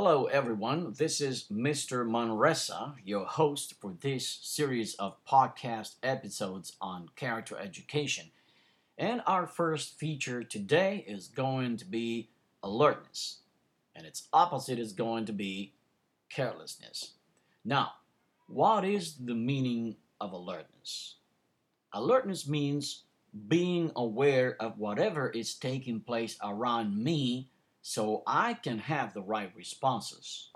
Hello, everyone. This is Mr. Manresa, your host for this series of podcast episodes on character education. And our first feature today is going to be alertness, and its opposite is going to be carelessness. Now, what is the meaning of alertness? Alertness means being aware of whatever is taking place around me so I can have the right responses.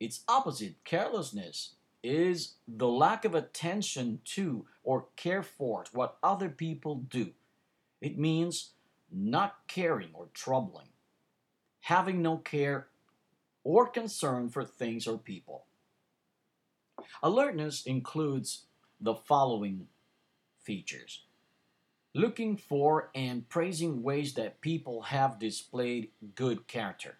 Its opposite, carelessness, is the lack of attention to or care for what other people do. It means not caring or troubling, having no care or concern for things or people. Alertness includes the following features looking for and praising ways that people have displayed good character,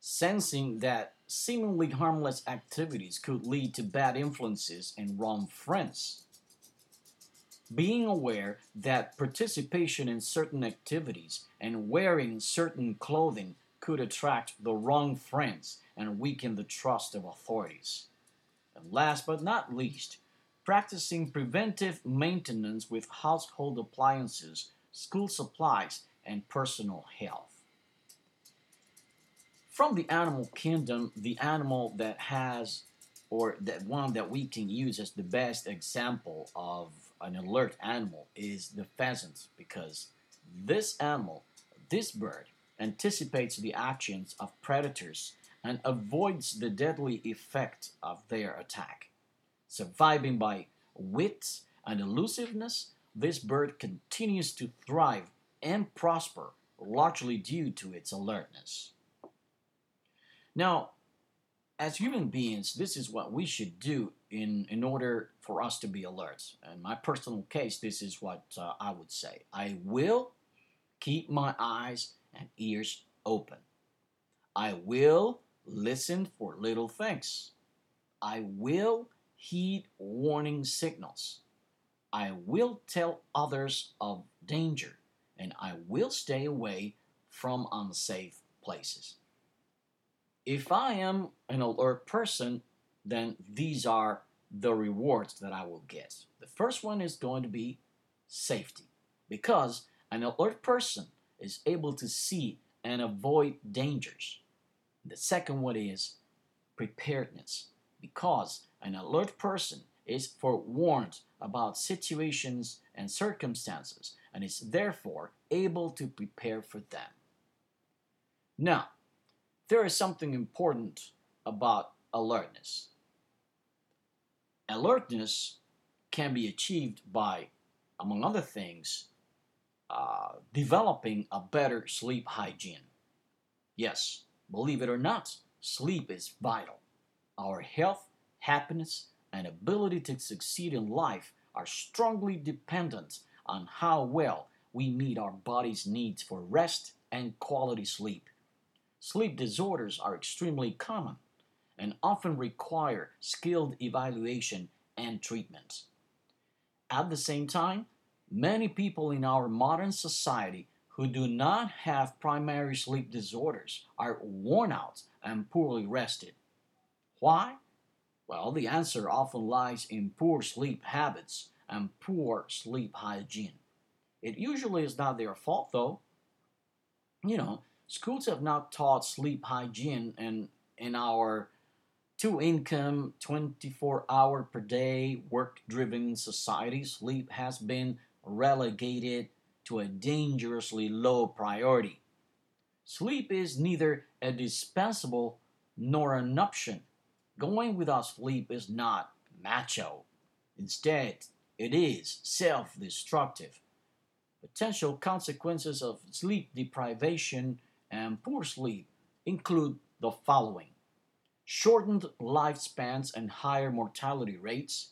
sensing that seemingly harmless activities could lead to bad influences and wrong friends, being aware that participation in certain activities and wearing certain clothing could attract the wrong friends and weaken the trust of authorities. And last but not least, practicing preventive maintenance with household appliances, school supplies, and personal health. From the animal kingdom, the animal that has, or that one that we can use as the best example of an alert animal is the pheasant, because this animal, this bird, anticipates the actions of predators and avoids the deadly effect of their attack. Surviving by wit and elusiveness, this bird continues to thrive and prosper largely due to its alertness. Now, as human beings, this is what we should do in, in order for us to be alert. In my personal case, this is what uh, I would say I will keep my eyes and ears open. I will listen for little things. I will heed warning signals. I will tell others of danger, and I will stay away from unsafe places. If I am an alert person, then these are the rewards that I will get. The first one is going to be safety, because an alert person is able to see and avoid dangers. The second one is preparedness, because an alert person is forewarned about situations and circumstances and is therefore able to prepare for them. Now, there is something important about alertness. Alertness can be achieved by, among other things, uh, developing a better sleep hygiene. Yes, believe it or not, sleep is vital. Our health happiness, and ability to succeed in life are strongly dependent on how well we meet our body's needs for rest and quality sleep. Sleep disorders are extremely common and often require skilled evaluation and treatment. At the same time, many people in our modern society who do not have primary sleep disorders are worn out and poorly rested. Why? Well, the answer often lies in poor sleep habits and poor sleep hygiene. It usually is not their fault, though. You know, schools have not taught sleep hygiene, and in our two income, 24 hour per day, work driven society, sleep has been relegated to a dangerously low priority. Sleep is neither a dispensable nor an option Going without sleep is not macho. Instead, it is self destructive. Potential consequences of sleep deprivation and poor sleep include the following shortened lifespans and higher mortality rates,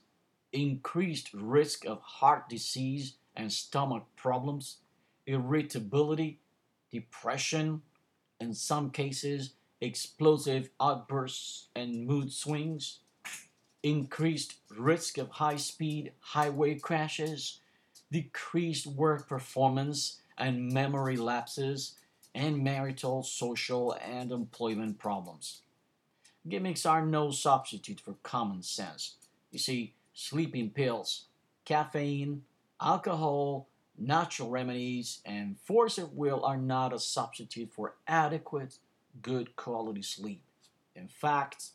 increased risk of heart disease and stomach problems, irritability, depression, in some cases, explosive outbursts and mood swings, increased risk of high speed highway crashes, decreased work performance and memory lapses, and marital, social, and employment problems. Gimmicks are no substitute for common sense. You see, sleeping pills, caffeine, alcohol, natural remedies, and force of will are not a substitute for adequate, good quality sleep. In fact,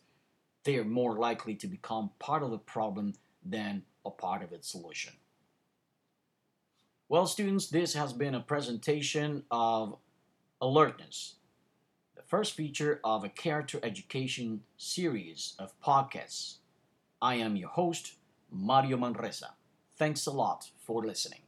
they are more likely to become part of the problem than a part of its solution. Well, students, this has been a presentation of alertness, the first feature of a character education series of podcasts. I am your host, Mario Manresa. Thanks a lot for listening.